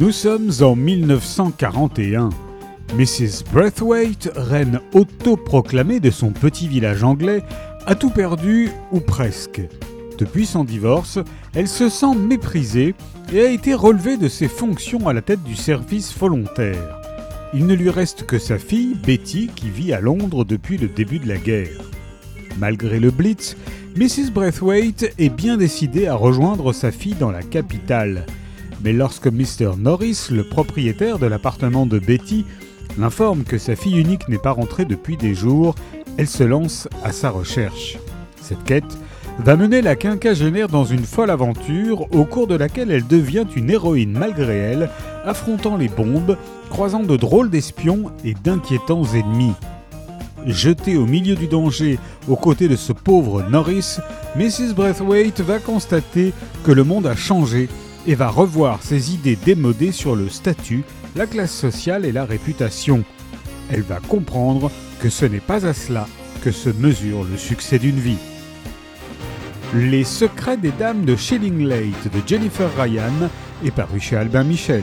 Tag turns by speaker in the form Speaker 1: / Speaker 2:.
Speaker 1: Nous sommes en 1941. Mrs. Braithwaite, reine autoproclamée de son petit village anglais, a tout perdu, ou presque. Depuis son divorce, elle se sent méprisée et a été relevée de ses fonctions à la tête du service volontaire. Il ne lui reste que sa fille, Betty, qui vit à Londres depuis le début de la guerre. Malgré le Blitz, Mrs. Braithwaite est bien décidée à rejoindre sa fille dans la capitale. Mais lorsque Mr. Norris, le propriétaire de l'appartement de Betty, l'informe que sa fille unique n'est pas rentrée depuis des jours, elle se lance à sa recherche. Cette quête va mener la quinquagénaire dans une folle aventure au cours de laquelle elle devient une héroïne malgré elle, affrontant les bombes, croisant de drôles d'espions et d'inquiétants ennemis. Jetée au milieu du danger aux côtés de ce pauvre Norris, Mrs. Braithwaite va constater que le monde a changé et va revoir ses idées démodées sur le statut, la classe sociale et la réputation. Elle va comprendre que ce n'est pas à cela que se mesure le succès d'une vie. Les secrets des dames de Shilling Late de Jennifer Ryan est paru chez Albin Michel.